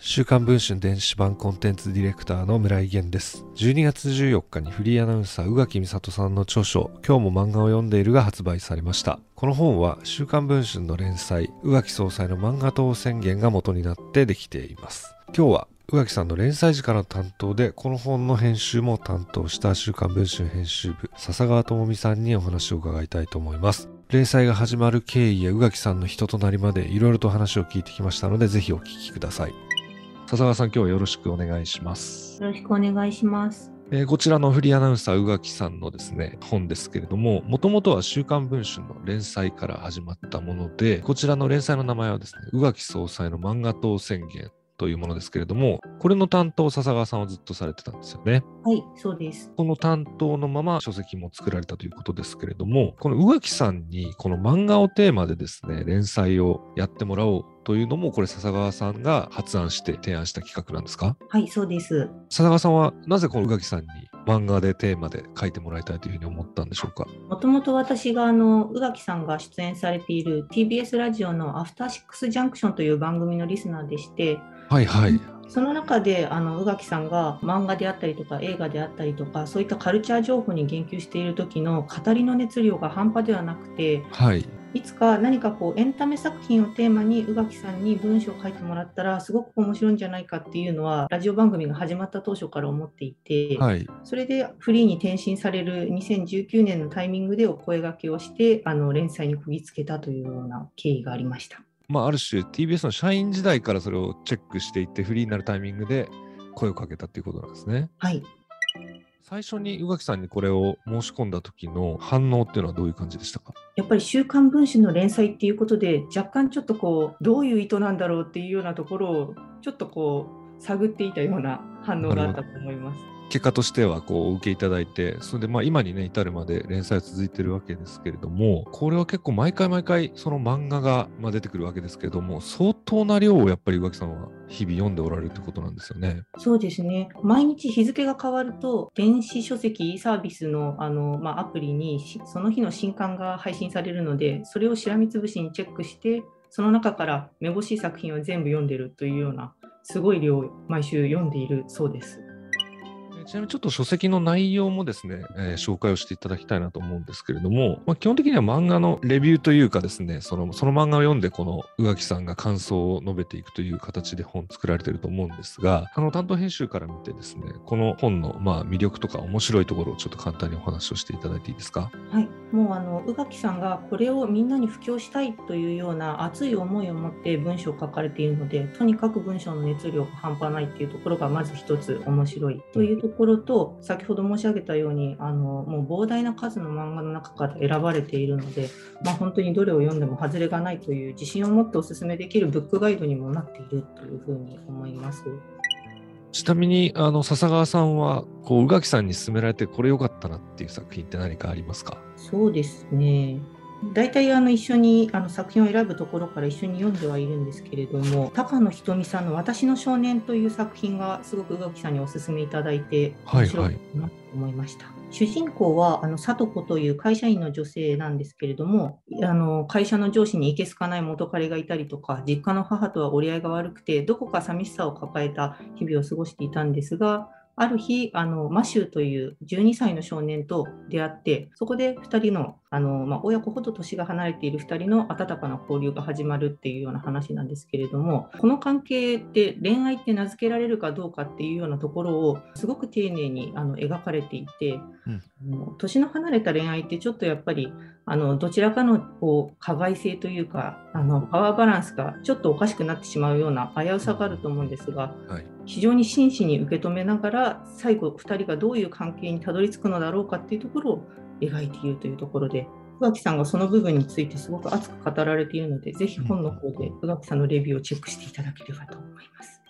週刊文春電子版コンテンツディレクターの村井源です。12月14日にフリーアナウンサー宇垣美里さんの著書、今日も漫画を読んでいるが発売されました。この本は週刊文春の連載、宇垣総裁の漫画党宣言が元になってできています。今日は宇垣さんの連載時からの担当で、この本の編集も担当した週刊文春編集部、笹川智美さんにお話を伺いたいと思います。連載が始まる経緯や宇垣さんの人となりまでいろいろと話を聞いてきましたので、ぜひお聞きください。笹川さん、今日はよろしくお願いします。よろしくお願いします。えー、こちらのフリーアナウンサー宇垣さんのですね本ですけれどももともとは「週刊文春」の連載から始まったものでこちらの連載の名前はですね宇垣総裁の漫画党宣言というものですけれども、これの担当、笹川さんはずっとされてたんですよね。はい、そうです。この担当のまま書籍も作られたということですけれども、この宇垣さんにこの漫画をテーマでですね、連載をやってもらおうというのも、これ笹川さんが発案して提案した企画なんですか？はい、そうです。笹川さんはなぜこの宇垣さんに漫画でテーマで書いてもらいたいというふうに思ったんでしょうか？もともと私があの宇垣さんが出演されている TBS ラジオの「アフターシックスジャンクション」という番組のリスナーでしてはいはい。その中であの宇垣さんが漫画であったりとか映画であったりとかそういったカルチャー情報に言及している時の語りの熱量が半端ではなくて、はい、いつか何かこうエンタメ作品をテーマに宇垣さんに文章を書いてもらったらすごく面白いんじゃないかっていうのはラジオ番組が始まった当初から思っていて、はい、それでフリーに転身される2019年のタイミングでお声がけをしてあの連載にこぎつけたというような経緯がありました。まあ、ある種 TBS の社員時代からそれをチェックしていってフリーになるタイミングで声をかけたっていうことなんですね。はい。最初に宇垣さんにこれを申し込んだ時の反応っていうのはどういう感じでしたか？やっぱり「週刊文春」の連載っていうことで若干ちょっとこうどういう意図なんだろうっていうようなところをちょっとこう探っていたような反応があったと思います。結果としてはこうお受けいただいて、それでまあ今にね、至るまで連載続いてるわけですけれども、これは結構毎回毎回その漫画がまあ出てくるわけですけれども、相当な量をやっぱり宇垣さんは日々読んでおられるってことなんですよね。そうですね。毎日日付が変わると、電子書籍サービスのあの、まあ、アプリにその日の新刊が配信されるので、それをしらみつぶしにチェックして、その中からめぼしい作品を全部読んでるというような、すごい量を毎週読んでいるそうです。ちなみにちょっと書籍の内容もですね、えー、紹介をしていただきたいなと思うんですけれども、まあ、基本的には漫画のレビューというかですね、そのその漫画を読んで、この宇垣さんが感想を述べていくという形で本作られてると思うんですが、あの担当編集から見てですね、この本のまあ魅力とか面白いところをちょっと簡単にお話をしていただいていいですか？はい、もうあの宇垣さんがこれをみんなに布教したいというような熱い思いを持って文章を書かれているので、とにかく文章の熱量が半端ないっていうところがまず一つ面白いというところと、先ほど申し上げたようにあのもう膨大な数の漫画の中から選ばれているので、まあ、本当にどれを読んでも外れがないという自信を持ってお勧めできるブックガイドにもなっているというふうに思います。ちなみにあの笹川さんはこう宇垣さんに勧められてこれ良かったなっていう作品って何かありますか？そうですね大体あの一緒にあの作品を選ぶところから一緒に読んではいるんですけれども高野ひとみさんの「私の少年」という作品がすごく宇垣さんにお勧めいただいて面白いなと思いました。はいはい主人公はあの里子という会社員の女性なんですけれどもあの会社の上司にいけすかない元彼がいたりとか実家の母とは折り合いが悪くてどこか寂しさを抱えた日々を過ごしていたんですがある日、あのマシューという12歳の少年と出会って、そこで2人のあの、まあ、親子ほど年が離れている2人の温かな交流が始まるっていうような話なんですけれども、この関係って恋愛って名付けられるかどうかっていうようなところをすごく丁寧にあの描かれていて、うん、年の離れた恋愛ってちょっとやっぱりあのどちらかのこう加害性というかあのパワーバランスがちょっとおかしくなってしまうような危うさがあると思うんですが、はい非常に真摯に受け止めながら最後2人がどういう関係にたどり着くのだろうかっていうところを描いているというところで宇垣さんがその部分についてすごく熱く語られているのでぜひ本の方で宇垣さんのレビューをチェックしていただければと思います。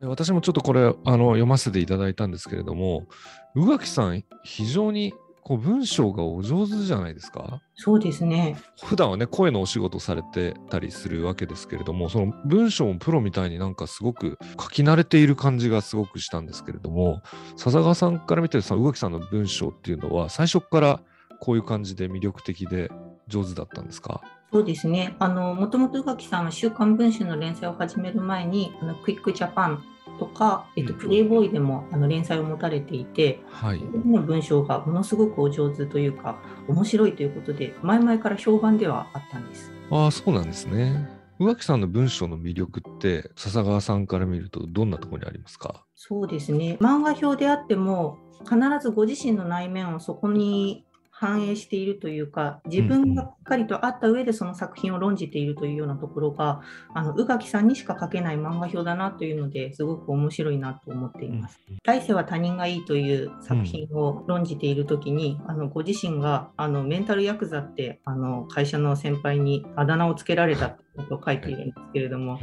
私もちょっとこれあの読ませていただいたんですけれども宇垣さん非常にこう文章がお上手じゃないですか？そうですね。普段はね声のお仕事されてたりするわけですけれどもその文章もプロみたいになんかすごく書き慣れている感じがすごくしたんですけれども笹川さんから見てさ宇垣さんの文章っていうのは最初からこういう感じで魅力的で上手だったんですか？そうですね。あの、もともと宇垣さんは週刊文春の連載を始める前に、あのクイックジャパンとか、えっと、プレイボーイでもあの連載を持たれていて、はい。の文章がものすごくお上手というか、面白いということで、前々から評判ではあったんです。ああ、そうなんですね。宇垣さんの文章の魅力って、笹川さんから見るとどんなところにありますか？そうですね。漫画表であっても、必ずご自身の内面をそこに反映しているというか、自分がしっかりとあった上でその作品を論じているというようなところが、あの宇垣さんにしか書けない漫画表だなというのですごく面白いなと思っています。来世は他人がいいという作品を論じているときに、あのご自身があのメンタルヤクザってあの会社の先輩にあだ名をつけられたってことを書いているんですけれども。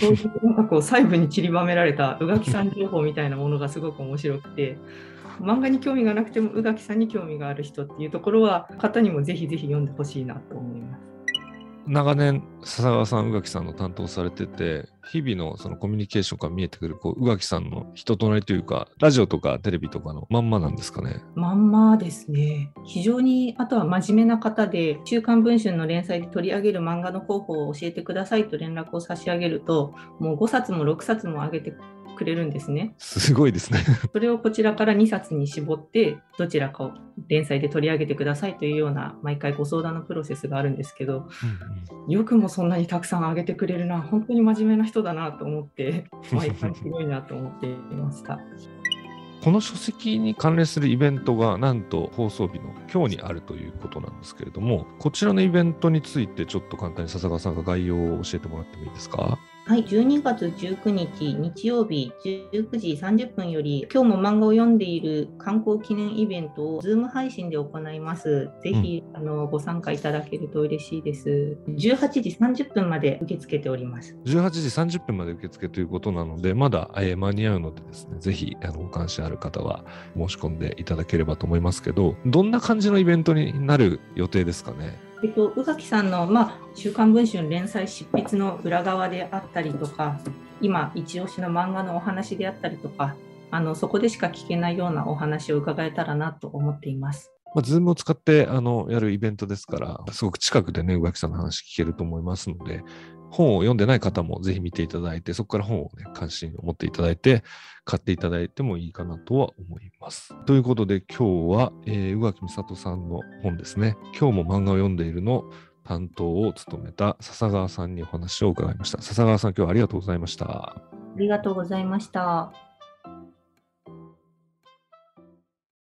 そういうなんかこう細部に散りばめられた宇垣さん情報みたいなものがすごく面白くて漫画に興味がなくても宇垣さんに興味がある人っていうところは方にもぜひぜひ読んでほしいなと思います。長年笹川さん宇垣さんの担当されてて日々のそのコミュニケーションから見えてくるこう宇垣さんの人となりというかラジオとかテレビとかのまんまなんですかね？まんまですね。非常にあとは真面目な方で、週刊文春の連載で取り上げる漫画の候補を教えてくださいと連絡を差し上げると、もう5冊も6冊も上げてくれるんですね。すごいですね それをこちらから2冊に絞って、どちらかを連載で取り上げてくださいというような、毎回ご相談のプロセスがあるんですけど、よくもそんなにたくさん上げてくれるな、本当に真面目な人だなと思って、毎回すごいなと思っていました。この書籍に関連するイベントがなんと放送日の今日にあるということなんですけれどもこちらのイベントについてちょっと簡単に笹川さんが概要を教えてもらってもいいですか？はい、12月19日日曜日19時30分より、今日も漫画を読んでいる観光記念イベントを Zoom 配信で行います。ぜひ、あのご参加いただけると嬉しいです。18時30分まで受け付けております。18時30分まで受付ということなのでまだ、えー間に合うのでですねぜひあのご関心ある方は申し込んでいただければと思いますけどどんな感じのイベントになる予定ですかね？えっと、宇垣さんの、まあ、週刊文春連載執筆の裏側であったりとか、今、一押しの漫画のお話であったりとか、あのそこでしか聞けないようなお話を伺えたらなと思っています。まあ、ズームを使ってあのやるイベントですから、すごく近くでね、宇垣さんの話聞けると思いますので、本を読んでない方もぜひ見ていただいて、そこから本をね、関心を持っていただいて、買っていただいてもいいかなとは思います。ということで、今日は、えー宇垣美里さんの本ですね、今日も漫画を読んでいるの担当を務めた笹川さんにお話を伺いました。笹川さん、今日はありがとうございました。ありがとうございました。